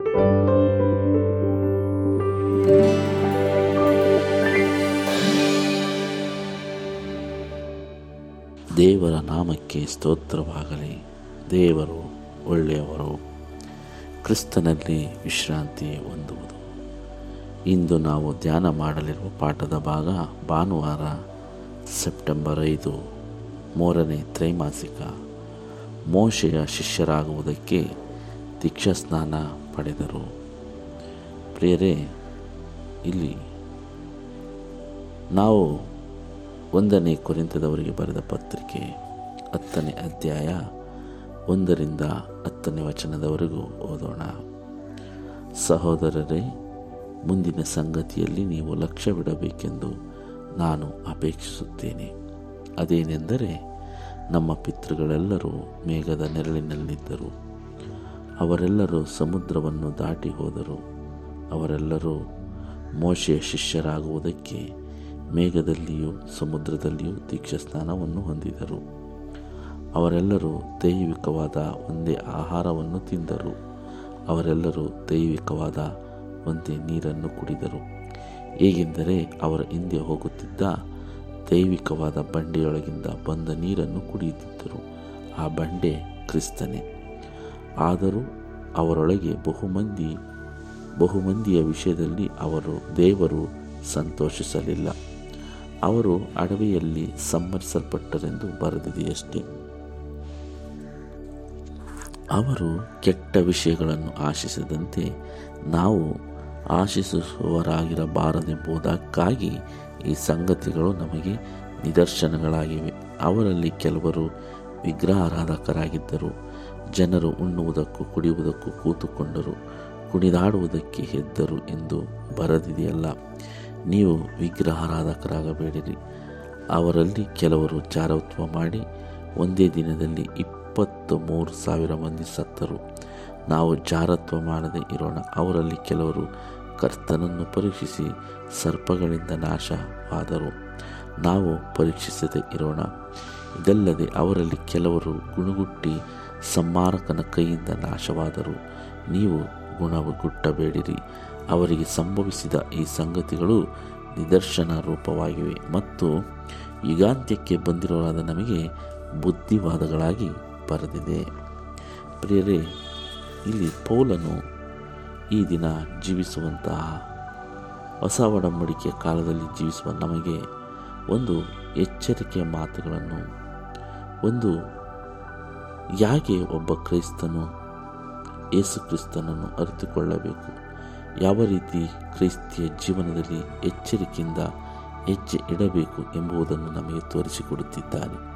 ದೇವರ ನಾಮಕ್ಕೆ ಸ್ತೋತ್ರವಾಗಲಿ. ದೇವರು ಒಳ್ಳೆಯವರು. ಕ್ರಿಸ್ತನಲ್ಲಿ ವಿಶ್ರಾಂತಿ ಹೊಂದುವುದು. ಇಂದು ನಾವು ಧ್ಯಾನ ಮಾಡಲಿರುವ ಪಾಠದ ಭಾಗ ಭಾನುವಾರ, ಸೆಪ್ಟೆಂಬರ್ ಐದು, ಮೂರನೇ ತ್ರೈಮಾಸಿಕ. ಮೋಶೆಯ ಶಿಷ್ಯರಾಗುವುದಕ್ಕೆ ದೀಕ್ಷಾಸ್ನಾನ ಪಡೆದರು. ಪ್ರಿಯರೇ, ಇಲ್ಲಿ ನಾವು ಒಂದನೇ ಕುರಿತದವರಿಗೆ ಬರೆದ ಪತ್ರಿಕೆ ಹತ್ತನೇ ಅಧ್ಯಾಯ ಒಂದರಿಂದ ಹತ್ತನೇ ವಚನದವರೆಗೂ ಓದೋಣ. ಸಹೋದರರೇ, ಮುಂದಿನ ಸಂಗತಿಯಲ್ಲಿ ನೀವು ಲಕ್ಷ್ಯವಿಡಬೇಕೆಂದು ನಾನು ಅಪೇಕ್ಷಿಸುತ್ತೇನೆ. ಅದೇನೆಂದರೆ, ನಮ್ಮ ಪಿತೃಗಳೆಲ್ಲರೂ ಮೇಘದ ನೆರಳಿನಲ್ಲಿದ್ದರು. ಅವರೆಲ್ಲರೂ ಸಮುದ್ರವನ್ನು ದಾಟಿ ಹೋದರು. ಅವರೆಲ್ಲರೂ ಮೋಶೆಯ ಶಿಷ್ಯರಾಗುವುದಕ್ಕೆ ಮೇಘದಲ್ಲಿಯೂ ಸಮುದ್ರದಲ್ಲಿಯೂ ದೀಕ್ಷಾಸ್ನಾನವನ್ನು ಹೊಂದಿದರು. ಅವರೆಲ್ಲರೂ ದೈವಿಕವಾದ ಒಂದೇ ಆಹಾರವನ್ನು ತಿಂದರು. ಅವರೆಲ್ಲರೂ ದೈವಿಕವಾದ ಒಂದೇ ನೀರನ್ನು ಕುಡಿದರು. ಹೇಗೆಂದರೆ ಅವರ ಹಿಂದೆ ಹೋಗುತ್ತಿದ್ದ ದೈವಿಕವಾದ ಬಂಡೆಯೊಳಗಿಂದ ಬಂದ ನೀರನ್ನು ಕುಡಿಯುತ್ತಿದ್ದರು. ಆ ಬಂಡೆ ಕ್ರಿಸ್ತನೇ. ಆದರೂ ಅವರೊಳಗೆ ಬಹುಮಂದಿ, ಬಹುಮಂದಿಯ ವಿಷಯದಲ್ಲಿ ಅವರು ದೇವರು ಸಂತೋಷಿಸಲಿಲ್ಲ. ಅವರು ಅಡವಿಯಲ್ಲಿ ಸಂಹರಿಸಲ್ಪಟ್ಟರೆಂದು ಬರೆದಿದೆಯಷ್ಟೇ. ಅವರು ಕೆಟ್ಟ ವಿಷಯಗಳನ್ನು ಆಶಿಸದಂತೆ ನಾವು ಆಶಿಸುವವರಾಗಿರಬಾರದೆಂಬುದಕ್ಕಾಗಿ ಈ ಸಂಗತಿಗಳು ನಮಗೆ ನಿದರ್ಶನಗಳಾಗಿವೆ. ಅವರಲ್ಲಿ ಕೆಲವರು ವಿಗ್ರಹಾರಾಧಕರಾಗಿದ್ದರು. ಜನರು ಉಣ್ಣುವುದಕ್ಕೂ ಕುಡಿಯುವುದಕ್ಕೂ ಕೂತುಕೊಂಡರು, ಕುಣಿದಾಡುವುದಕ್ಕೆ ಹೆದ್ದರು ಎಂದು ಬರೆದಿದೆಯಲ್ಲ. ನೀವು ವಿಗ್ರಹಾರಾಧಕರಾಗಬೇಡಿರಿ. ಅವರಲ್ಲಿ ಕೆಲವರು ಜಾರತ್ವ ಮಾಡಿ ಒಂದೇ ದಿನದಲ್ಲಿ ಇಪ್ಪತ್ತು ಮೂರು ಸಾವಿರ ಮಂದಿ ಸತ್ತರು. ನಾವು ಜಾರತ್ವ ಮಾಡದೆ ಇರೋಣ. ಅವರಲ್ಲಿ ಕೆಲವರು ಕರ್ತನನ್ನು ಪರೀಕ್ಷಿಸಿ ಸರ್ಪಗಳಿಂದ ನಾಶವಾದರು. ನಾವು ಪರೀಕ್ಷಿಸದೇ ಇರೋಣ. ಇದಲ್ಲದೆ ಅವರಲ್ಲಿ ಕೆಲವರು ಗುಣಗುಟ್ಟಿ ಸಂಮಾರಕನ ಕೈಯಿಂದ ನಾಶವಾದರು ನೀವು ಗುಣಗುಟ್ಟಬೇಡಿರಿ. ಅವರಿಗೆ ಸಂಭವಿಸಿದ ಈ ಸಂಗತಿಗಳು ನಿದರ್ಶನ ರೂಪವಾಗಿವೆ ಮತ್ತು ಯುಗಾಂತ್ಯಕ್ಕೆ ಬಂದಿರೋರಾದ ನಮಗೆ ಬುದ್ಧಿವಾದಗಳಾಗಿ ಬರೆದಿದೆ. ಪ್ರಿಯರೇ, ಇಲ್ಲಿ ಪೌಲನು ಈ ದಿನ ಜೀವಿಸುವಂತಹ ಹೊಸ ಒಡಂಬಡಿಕೆಯ ಕಾಲದಲ್ಲಿ ಜೀವಿಸುವ ನಮಗೆ ಒಂದು ಎಚ್ಚರಿಕೆಯ ಮಾತುಗಳನ್ನು, ಒಂದು ಯಾಕೆ ಒಬ್ಬ ಕ್ರೈಸ್ತನು ಯೇಸು ಕ್ರಿಸ್ತನನ್ನು ಅರಿತುಕೊಳ್ಳಬೇಕು? ಯಾವ ರೀತಿ ಕ್ರೈಸ್ತಿಯ ಜೀವನದಲ್ಲಿ ಎಚ್ಚರಿಕೆಯಿಂದ ಹೆಜ್ಜೆ ಇಡಬೇಕು ಎಂಬುದನ್ನು ನಮಗೆ ತೋರಿಸಿಕೊಡುತ್ತಿದ್ದಾನೆ.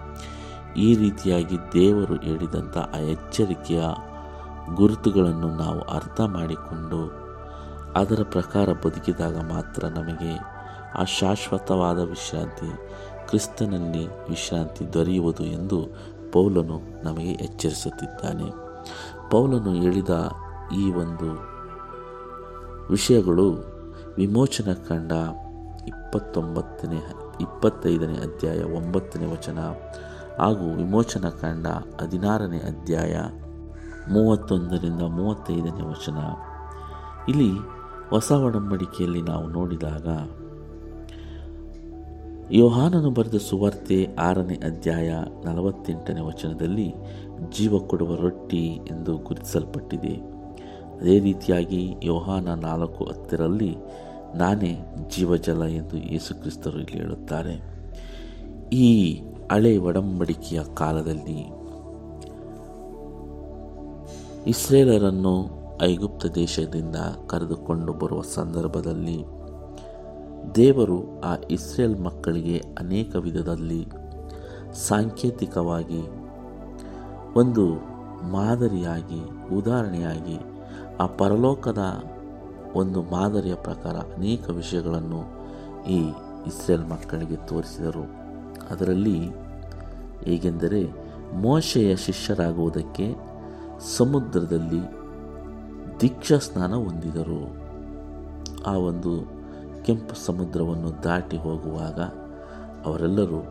ಈ ರೀತಿಯಾಗಿ ದೇವರು ಹೇಳಿದಂಥ ಆ ಎಚ್ಚರಿಕೆಯ ಗುರುತುಗಳನ್ನು ನಾವು ಅರ್ಥ ಮಾಡಿಕೊಂಡು ಅದರ ಪ್ರಕಾರ ಬದುಕಿದಾಗ ಮಾತ್ರ ನಮಗೆ ಆ ಶಾಶ್ವತವಾದ ವಿಶ್ರಾಂತಿ, ಕ್ರಿಸ್ತನಲ್ಲಿ ವಿಶ್ರಾಂತಿ ದೊರೆಯುವುದು ಎಂದು ಪೌಲನು ನಮಗೆ ಎಚ್ಚರಿಸುತ್ತಿದ್ದಾನೆ. ಪೌಲನು ಹೇಳಿದ ಈ ಒಂದು ವಿಷಯಗಳು ವಿಮೋಚನ ಕಂಡ ಇಪ್ಪತ್ತೊಂಬತ್ತನೇ, ಇಪ್ಪತ್ತೈದನೇ ಅಧ್ಯಾಯ ಒಂಬತ್ತನೇ ವಚನ ಹಾಗೂ ವಿಮೋಚನ ಕಂಡ ಹದಿನಾರನೇ ಅಧ್ಯಾಯ ಮೂವತ್ತೊಂದರಿಂದ ಮೂವತ್ತೈದನೇ ವಚನ. ಇಲ್ಲಿ ಹೊಸ ಒಡಂಬಡಿಕೆಯಲ್ಲಿ ನಾವು ನೋಡಿದಾಗ ಯೋಹಾನನು ಬರೆದ ಸುವಾರ್ತೆ ಆರನೇ ಅಧ್ಯಾಯ ನಲವತ್ತೆಂಟನೇ ವಚನದಲ್ಲಿ ಜೀವ ಕೊಡುವ ರೊಟ್ಟಿ ಎಂದು ಗುರುತಿಸಲ್ಪಟ್ಟಿದೆ. ಅದೇ ರೀತಿಯಾಗಿ ಯೋಹಾನ ನಾಲ್ಕು ಹತ್ತರಲ್ಲಿ ನಾನೇ ಜೀವಜಲ ಎಂದು ಯೇಸುಕ್ರಿಸ್ತರು ಇಲ್ಲಿ ಹೇಳುತ್ತಾರೆ. ಈ ಹಳೆ ಒಡಂಬಡಿಕೆಯ ಕಾಲದಲ್ಲಿ ಇಸ್ರೇಲರನ್ನು ಐಗುಪ್ತ ದೇಶದಿಂದ ಕರೆದುಕೊಂಡು ಬರುವ ಸಂದರ್ಭದಲ್ಲಿ ದೇವರು ಆ ಇಸ್ರೇಲ್ ಮಕ್ಕಳಿಗೆ ಅನೇಕ ವಿಧದಲ್ಲಿ ಸಾಂಕೇತಿಕವಾಗಿ ಒಂದು ಮಾದರಿಯಾಗಿ, ಉದಾಹರಣೆಯಾಗಿ ಆ ಪರಲೋಕದ ಒಂದು ಮಾದರಿಯ ಪ್ರಕಾರ ಅನೇಕ ವಿಷಯಗಳನ್ನು ಈ ಇಸ್ರೇಲ್ ಮಕ್ಕಳಿಗೆ ತೋರಿಸಿದರು. ಅದರಲ್ಲಿ ಹೇಗೆಂದರೆ, ಮೋಶೆಯ ಶಿಷ್ಯರಾಗುವುದಕ್ಕೆ ಸಮುದ್ರದಲ್ಲಿ ದೀಕ್ಷಾ ಸ್ನಾನ ಹೊಂದಿದರು. ಆ ಒಂದು ಕೆಂಪು ಸಮುದ್ರವನ್ನು ದಾಟಿ ಹೋಗುವಾಗ ಅವರೆಲ್ಲರೂ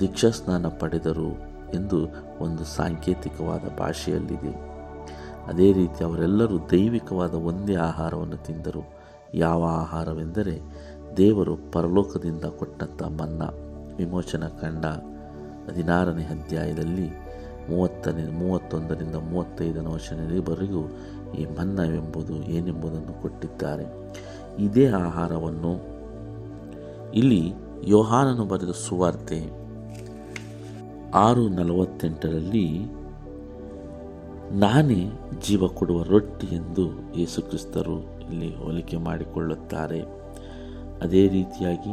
ದೀಕ್ಷಾ ಸ್ನಾನ ಪಡೆದರು ಎಂದು ಒಂದು ಸಾಂಕೇತಿಕವಾದ ಭಾಷೆಯಲ್ಲಿದೆ. ಅದೇ ರೀತಿ ಅವರೆಲ್ಲರೂ ದೈವಿಕವಾದ ಒಂದೇ ಆಹಾರವನ್ನು ತಿಂದರು. ಯಾವ ಆಹಾರವೆಂದರೆ ದೇವರು ಪರಲೋಕದಿಂದ ಕೊಟ್ಟಂಥ ಮನ್ನ. ವಿಮೋಚನ ಕಂಡ ಹದಿನಾರನೇ ಅಧ್ಯಾಯದಲ್ಲಿ ಮೂವತ್ತನೇ, ಮೂವತ್ತೊಂದರಿಂದ ಮೂವತ್ತೈದನೇ ವರ್ಷದವರೆಗೂ ಈ ಮನ್ನವೆಂಬುದು ಏನೆಂಬುದನ್ನು ಕೊಟ್ಟಿದ್ದಾರೆ. ಇದೇ ಆಹಾರವನ್ನು. ಇಲ್ಲಿ ಯೋಹಾನನು ಬರೆದ ಸುವಾರ್ತೆ ಆರು ನಲವತ್ತೆಂಟರಲ್ಲಿ ನಾನೇ ಜೀವ ಕೊಡುವ ರೊಟ್ಟಿ ಎಂದು ಯೇಸುಕ್ರಿಸ್ತರು ಇಲ್ಲಿ ಹೋಲಿಕೆ ಮಾಡಿಕೊಳ್ಳುತ್ತಾರೆ. ಅದೇ ರೀತಿಯಾಗಿ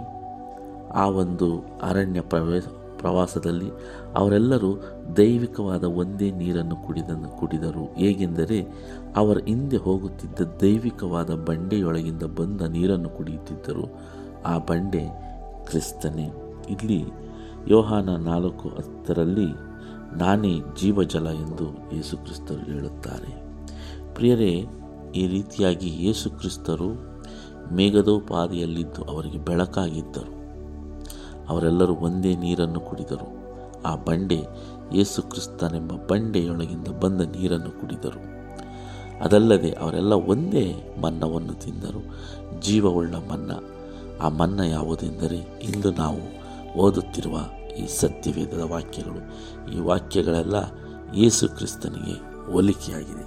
ಆ ಒಂದು ಅರಣ್ಯ ಪ್ರವೇಶ ಪ್ರವಾಸದಲ್ಲಿ ಅವರೆಲ್ಲರೂ ದೈವಿಕವಾದ ಒಂದೇ ನೀರನ್ನು ಕುಡಿದನ್ನು ಕುಡಿದರು. ಹೇಗೆಂದರೆ ಅವರ ಹಿಂದೆ ಹೋಗುತ್ತಿದ್ದ ದೈವಿಕವಾದ ಬಂಡೆಯೊಳಗಿಂದ ಬಂದ ನೀರನ್ನು ಕುಡಿಯುತ್ತಿದ್ದರು. ಆ ಬಂಡೆ ಕ್ರಿಸ್ತನೇ. ಇಲ್ಲಿ ಯೋಹಾನ ನಾಲ್ಕು ಹತ್ತರಲ್ಲಿ ನಾನೇ ಜೀವಜಲ ಎಂದು ಯೇಸುಕ್ರಿಸ್ತರು ಹೇಳುತ್ತಾರೆ. ಪ್ರಿಯರೇ, ಈ ರೀತಿಯಾಗಿ ಯೇಸುಕ್ರಿಸ್ತರು ಮೇಘದೋಪಾದಿಯಲ್ಲಿದ್ದು ಅವರಿಗೆ ಬೆಳಕಾಗಿದ್ದರು. ಅವರೆಲ್ಲರೂ ಒಂದೇ ನೀರನ್ನು ಕುಡಿದರು. ಆ ಬಂಡೆ ಯೇಸು ಕ್ರಿಸ್ತನೆಂಬ ಬಂಡೆಯೊಳಗಿಂದ ಬಂದ ನೀರನ್ನು ಕುಡಿದರು. ಅದಲ್ಲದೆ ಅವರೆಲ್ಲ ಒಂದೇ ಮನ್ನವನ್ನು ತಿಂದರು. ಜೀವವುಳ್ಳ ಮನ್ನ. ಆ ಮನ್ನ ಯಾವುದೆಂದರೆ ಇಂದು ನಾವು ಓದುತ್ತಿರುವ ಈ ಸತ್ಯವೇದದ ವಾಕ್ಯಗಳು. ಈ ವಾಕ್ಯಗಳೆಲ್ಲ ಯೇಸು ಕ್ರಿಸ್ತನಿಗೆ ಹೋಲಿಕೆಯಾಗಿದೆ.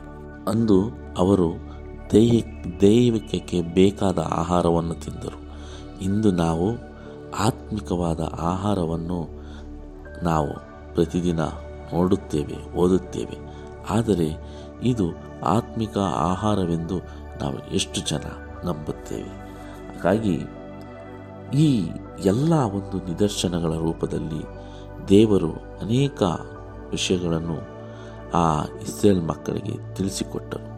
ಅಂದು ಅವರು ದೈಹಿಕ ದೈವಿಕಕ್ಕೆ ಬೇಕಾದ ಆಹಾರವನ್ನು ತಿಂದರು. ಇಂದು ನಾವು ಆತ್ಮಿಕವಾದ ಆಹಾರವನ್ನು ನಾವು ಪ್ರತಿದಿನ ನೋಡುತ್ತೇವೆ, ಓದುತ್ತೇವೆ. ಆದರೆ ಇದು ಆತ್ಮಿಕ ಆಹಾರವೆಂದು ನಾವು ಎಷ್ಟು ಜನ ನಂಬುತ್ತೇವೆ? ಹಾಗಾಗಿ ಈ ಎಲ್ಲ ಒಂದು ನಿದರ್ಶನಗಳ ರೂಪದಲ್ಲಿ ದೇವರು ಅನೇಕ ವಿಷಯಗಳನ್ನು ಆ ಇಸ್ರೇಲ್ ಮಕ್ಕಳಿಗೆ ತಿಳಿಸಿಕೊಟ್ಟರು.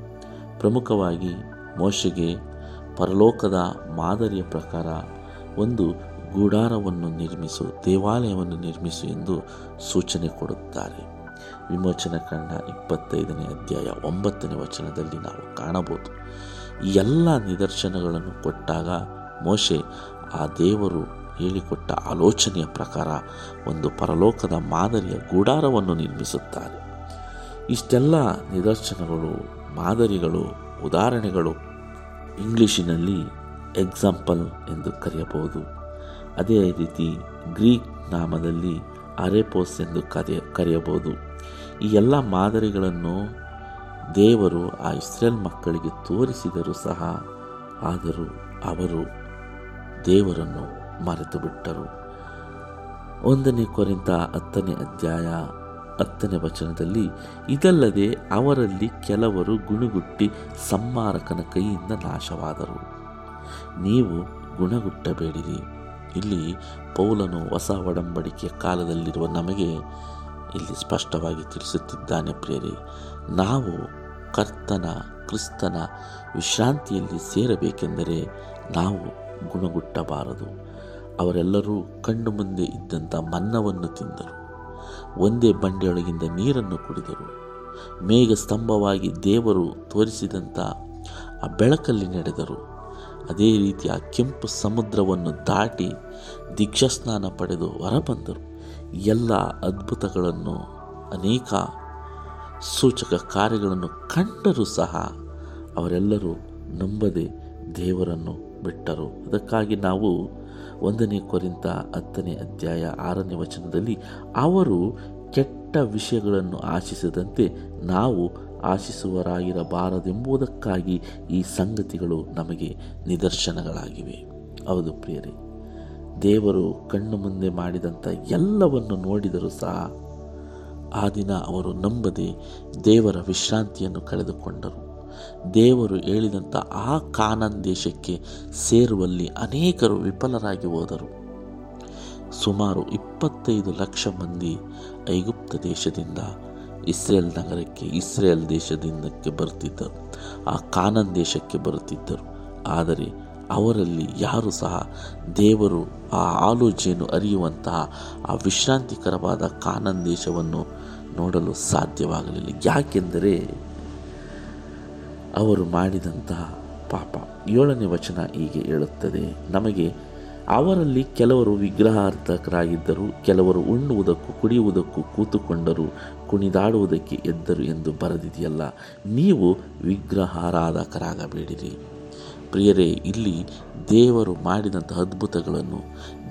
ಪ್ರಮುಖವಾಗಿ ಮೋಶೆಗೆ ಪರಲೋಕದ ಮಾದರಿಯ ಪ್ರಕಾರ ಒಂದು ಗೂಡಾರವನ್ನು ನಿರ್ಮಿಸು, ದೇವಾಲಯವನ್ನು ನಿರ್ಮಿಸು ಎಂದು ಸೂಚನೆ ಕೊಡುತ್ತಾರೆ. ವಿಮೋಚನ ಕಂಡ ಇಪ್ಪತ್ತೈದನೇ ಅಧ್ಯಾಯ ಒಂಬತ್ತನೇ ವಚನದಲ್ಲಿ ನಾವು ಕಾಣಬಹುದು. ಈ ಎಲ್ಲ ನಿದರ್ಶನಗಳನ್ನು ಕೊಟ್ಟಾಗ ಮೋಶೆ ಆ ದೇವರು ಹೇಳಿಕೊಟ್ಟ ಆಲೋಚನೆಯ ಪ್ರಕಾರ ಒಂದು ಪರಲೋಕದ ಮಾದರಿಯ ಗೂಡಾರವನ್ನು ನಿರ್ಮಿಸುತ್ತಾರೆ. ಇಷ್ಟೆಲ್ಲ ನಿದರ್ಶನಗಳು, ಮಾದರಿಗಳು, ಉದಾಹರಣೆಗಳು ಇಂಗ್ಲಿಷಿನಲ್ಲಿ ಎಕ್ಸಾಂಪಲ್ ಎಂದು ಕರೆಯಬಹುದು. ಅದೇ ರೀತಿ ಗ್ರೀಕ್ ನಾಮದಲ್ಲಿ ಅರೆಪೋಸ್ ಎಂದು ಕರೆಯ, ಕರೆಯಬಹುದು. ಈ ಎಲ್ಲ ಮಾದರಿಗಳನ್ನು ದೇವರು ಆ ಇಸ್ರೇಲ್ ಮಕ್ಕಳಿಗೆ ತೋರಿಸಿದರೂ ಸಹ ಆದರೂ ಅವರು ದೇವರನ್ನು ಮರೆತು ಬಿಟ್ಟರು ಒಂದನೇ ಕೊರಿಂತ ಹತ್ತನೇ ಅಧ್ಯಾಯ ಹತ್ತನೇ ವಚನದಲ್ಲಿ, ಇದಲ್ಲದೆ ಅವರಲ್ಲಿ ಕೆಲವರು ಗುಣಗುಟ್ಟಿ ಸಂಹಾರಕನ ಕೈಯಿಂದ ನಾಶವಾದರು. ನೀವು ಗುಣಗುಟ್ಟಬೇಡಿರಿ. ಇಲ್ಲಿ ಪೌಲನು ಹೊಸ ಒಡಂಬಡಿಕೆಯ ಕಾಲದಲ್ಲಿರುವ ನಮಗೆ ಇಲ್ಲಿ ಸ್ಪಷ್ಟವಾಗಿ ತಿಳಿಸುತ್ತಿದ್ದಾನೆ ಪ್ರೇರಿ ನಾವು ಕರ್ತನ, ಕ್ರಿಸ್ತನ ವಿಶ್ರಾಂತಿಯಲ್ಲಿ ಸೇರಬೇಕೆಂದರೆ ನಾವು ಗುಣಗುಟ್ಟಬಾರದು. ಅವರೆಲ್ಲರೂ ಕಣ್ಣು ಮುಂದೆ ಇದ್ದಂಥ ಮನ್ನವನ್ನು ತಿಂದರು. ಒಂದೇ ಬಂಡೆಯೊಳಗಿಂದ ನೀರನ್ನು ಕುಡಿದರು. ಮೇಘ ಸ್ತಂಭವಾಗಿ ದೇವರು ತೋರಿಸಿದಂಥ ಆ ಬೆಳಕಲ್ಲಿ ನಡೆದರು. ಅದೇ ರೀತಿ ಆ ಕೆಂಪು ಸಮುದ್ರವನ್ನು ದಾಟಿ ದೀಕ್ಷಾಸ್ನಾನ ಪಡೆದು ಹೊರಬಂದರು. ಎಲ್ಲ ಅದ್ಭುತಗಳನ್ನು, ಅನೇಕ ಸೂಚಕ ಕಾರ್ಯಗಳನ್ನು ಕಂಡರೂ ಸಹ ಅವರೆಲ್ಲರೂ ನಂಬದೆ ದೇವರನ್ನು ಬಿಟ್ಟರು. ಅದಕ್ಕಾಗಿ ನಾವು ಒಂದನೇ ಕೊರಿಂತ ಹತ್ತನೇ ಅಧ್ಯಾಯ ಆರನೇ ವಚನದಲ್ಲಿ ಅವರು ಕೆಟ್ಟ ವಿಷಯಗಳನ್ನು ಆಶಿಸದಂತೆ ನಾವು ಆಶಿಸುವರಾಗಿರಬಾರದೆಂಬುದಕ್ಕಾಗಿ ಈ ಸಂಗತಿಗಳು ನಮಗೆ ನಿದರ್ಶನಗಳಾಗಿವೆ. ಹೌದು ಪ್ರಿಯರೇ, ದೇವರು ಕಣ್ಣು ಮುಂದೆ ಮಾಡಿದಂಥ ಎಲ್ಲವನ್ನು ನೋಡಿದರೂ ಸಹ ಆ ದಿನ ಅವರು ನಂಬದೆ ದೇವರ ವಿಶ್ರಾಂತಿಯನ್ನು ಕಳೆದುಕೊಂಡರು. ದೇವರು ಹೇಳಿದಂಥ ಆ ಕಾನನ್ ದೇಶಕ್ಕೆ ಸೇರುವಲ್ಲಿ ಅನೇಕರು ವಿಫಲರಾಗಿ ಹೋದರು. ಸುಮಾರು ಇಪ್ಪತ್ತೈದು ಲಕ್ಷ ಮಂದಿ ಐಗುಪ್ತ ದೇಶದಿಂದ ಇಸ್ರೇಲ್ ನಗರಕ್ಕೆ, ಇಸ್ರೇಲ್ ದೇಶದಿಂದಕ್ಕೆ ಬರುತ್ತಿದ್ದರು. ಆ ಕಾನನ್ ದೇಶಕ್ಕೆ ಬರುತ್ತಿದ್ದರು. ಆದರೆ ಅವರಲ್ಲಿ ಯಾರು ಸಹ ದೇವರು ಆ ಆಲೋಚನೆಯನ್ನು ಅರಿಯುವಂತಹ ಆ ವಿಶ್ರಾಂತಿಕರವಾದ ಕಾನನ್ ದೇಶವನ್ನು ನೋಡಲು ಸಾಧ್ಯವಾಗಲಿಲ್ಲ. ಯಾಕೆಂದರೆ ಅವರು ಮಾಡಿದಂತಹ ಪಾಪ. ಏಳನೇ ವಚನ ಹೀಗೆ ಹೇಳುತ್ತದೆ, ನಮಗೆ ಅವರಲ್ಲಿ ಕೆಲವರು ವಿಗ್ರಹಾರ್ಥಕರಾಗಿದ್ದರು, ಕೆಲವರು ಉಣ್ಣುವುದಕ್ಕೂ ಕುಡಿಯುವುದಕ್ಕೂ ಕೂತುಕೊಂಡರು, ಕುಣಿದಾಡುವುದಕ್ಕೆ ಎದ್ದರು ಎಂದು ಬರೆದಿದೆಯಲ್ಲ, ನೀವು ವಿಗ್ರಹಾರಾಧಕರಾಗಬೇಡಿರಿ. ಪ್ರಿಯರೇ, ಇಲ್ಲಿ ದೇವರು ಮಾಡಿದಂಥ ಅದ್ಭುತಗಳನ್ನು,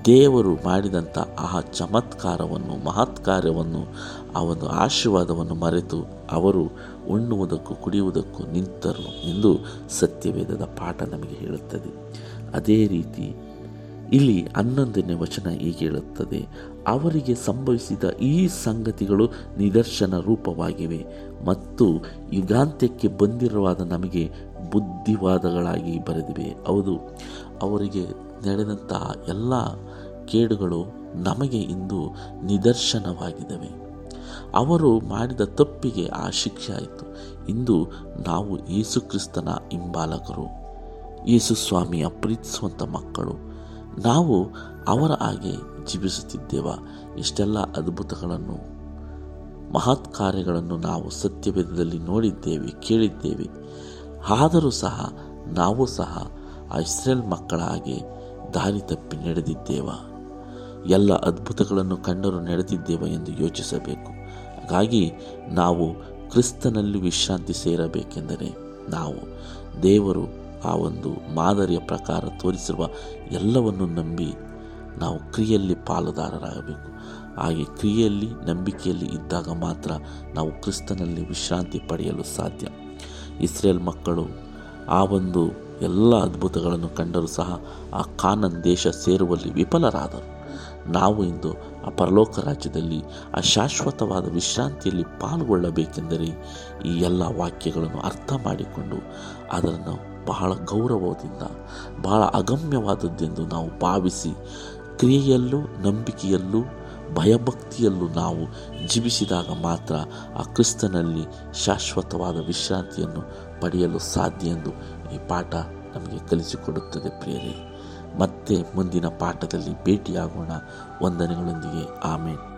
ದೇವರು ಮಾಡಿದಂಥ ಆ ಚಮತ್ಕಾರವನ್ನು, ಮಹತ್ಕಾರ್ಯವನ್ನು ಒಂದು ಆಶೀರ್ವಾದವನ್ನು ಮರೆತು ಅವರು ಉಣ್ಣುವುದಕ್ಕೂ ಕುಡಿಯುವುದಕ್ಕೂ ನಿಂತರು ಎಂದು ಸತ್ಯವೇದದ ಪಾಠ ನಮಗೆ ಹೇಳುತ್ತದೆ. ಅದೇ ರೀತಿ ಇಲ್ಲಿ ಹನ್ನೊಂದನೇ ವಚನ ಹೀಗೆ ಹೇಳುತ್ತದೆ, ಅವರಿಗೆ ಸಂಭವಿಸಿದ ಈ ಸಂಗತಿಗಳು ನಿದರ್ಶನ ರೂಪವಾಗಿವೆ ಮತ್ತು ಯುಗಾಂತ್ಯಕ್ಕೆ ಬಂದಿರುವಾದ ನಮಗೆ ಬುದ್ಧಿವಾದಗಳಾಗಿ ಬರೆದಿವೆ. ಹೌದು, ಅವರಿಗೆ ನಡೆದಂತಹ ಎಲ್ಲ ಕೇಡುಗಳು ನಮಗೆ ಇಂದು ನಿದರ್ಶನವಾಗಿದ್ದಾವೆ. ಅವರು ಮಾಡಿದ ತಪ್ಪಿಗೆ ಆ ಶಿಕ್ಷೆ ಆಯಿತು. ಇಂದು ನಾವು ಯೇಸುಕ್ರಿಸ್ತನ ಹಿಂಬಾಲಕರು, ಯೇಸು ಸ್ವಾಮಿಯ ಪ್ರೀತಿಸುವಂಥ ಮಕ್ಕಳು ನಾವು ಅವರ ಹಾಗೆ ಜೀವಿಸುತ್ತಿದ್ದೇವ? ಇಷ್ಟೆಲ್ಲ ಅದ್ಭುತಗಳನ್ನು, ಮಹತ್ ಕಾರ್ಯಗಳನ್ನು ನಾವು ಸತ್ಯವೇದದಲ್ಲಿ ನೋಡಿದ್ದೇವೆ, ಕೇಳಿದ್ದೇವೆ. ಆದರೂ ಸಹ ನಾವು ಸಹ ಆ ಇಸ್ರೇಲ್ ಮಕ್ಕಳ ಹಾಗೆ ದಾರಿ ತಪ್ಪಿ ನಡೆದಿದ್ದೇವ? ಎಲ್ಲ ಅದ್ಭುತಗಳನ್ನು ಕಂಡರು ನಡೆದಿದ್ದೇವ ಎಂದು ಯೋಚಿಸಬೇಕು. ಹಾಗಾಗಿ ನಾವು ಕ್ರಿಸ್ತನಲ್ಲಿ ವಿಶ್ರಾಂತಿ ಸೇರಬೇಕೆಂದರೆ ನಾವು ದೇವರು ಆ ಒಂದು ಮಾದರಿಯ ಪ್ರಕಾರ ತೋರಿಸಿರುವ ಎಲ್ಲವನ್ನು ನಂಬಿ ನಾವು ಕ್ರಿಯೆಯಲ್ಲಿ ಪಾಲುದಾರರಾಗಬೇಕು. ಹಾಗೆ ಕ್ರಿಯೆಯಲ್ಲಿ, ನಂಬಿಕೆಯಲ್ಲಿ ಇದ್ದಾಗ ಮಾತ್ರ ನಾವು ಕ್ರಿಸ್ತನಲ್ಲಿ ವಿಶ್ರಾಂತಿ ಪಡೆಯಲು ಸಾಧ್ಯ. ಇಸ್ರೇಲ್ ಮಕ್ಕಳು ಆ ಒಂದು ಎಲ್ಲ ಅದ್ಭುತಗಳನ್ನು ಕಂಡರೂ ಸಹ ಆ ಕಾನನ್ ದೇಶ ಸೇರುವಲ್ಲಿ ವಿಫಲರಾದರು. ನಾವು ಇಂದು ಆ ಪರಲೋಕ ರಾಜ್ಯದಲ್ಲಿ ಆ ಶಾಶ್ವತವಾದ ವಿಶ್ರಾಂತಿಯಲ್ಲಿ ಪಾಲ್ಗೊಳ್ಳಬೇಕೆಂದರೆ ಈ ಎಲ್ಲ ವಾಕ್ಯಗಳನ್ನು ಅರ್ಥ ಮಾಡಿಕೊಂಡು ಅದನ್ನು ಬಹಳ ಗೌರವದಿಂದ, ಬಹಳ ಅಗಮ್ಯವಾದದ್ದೆಂದು ನಾವು ಭಾವಿಸಿ, ಕ್ರಿಯೆಯಲ್ಲೂ ನಂಬಿಕೆಯಲ್ಲೂ ಭಯಭಕ್ತಿಯಲ್ಲೂ ನಾವು ಜೀವಿಸಿದಾಗ ಮಾತ್ರ ಆ ಕ್ರಿಸ್ತನಲ್ಲಿ ಶಾಶ್ವತವಾದ ವಿಶ್ರಾಂತಿಯನ್ನು ಪಡೆಯಲು ಸಾಧ್ಯ ಎಂದು ಈ ಪಾಠ ನಮಗೆ ಕಲಿಸಿಕೊಡುತ್ತದೆ ಪ್ರಿಯರೇ. ಮತ್ತೆ ಮುಂದಿನ ಪಾಠದಲ್ಲಿ ಭೇಟಿಯಾಗೋಣ. ವಂದನೆಗಳೊಂದಿಗೆ. ಆಮೇಲೆ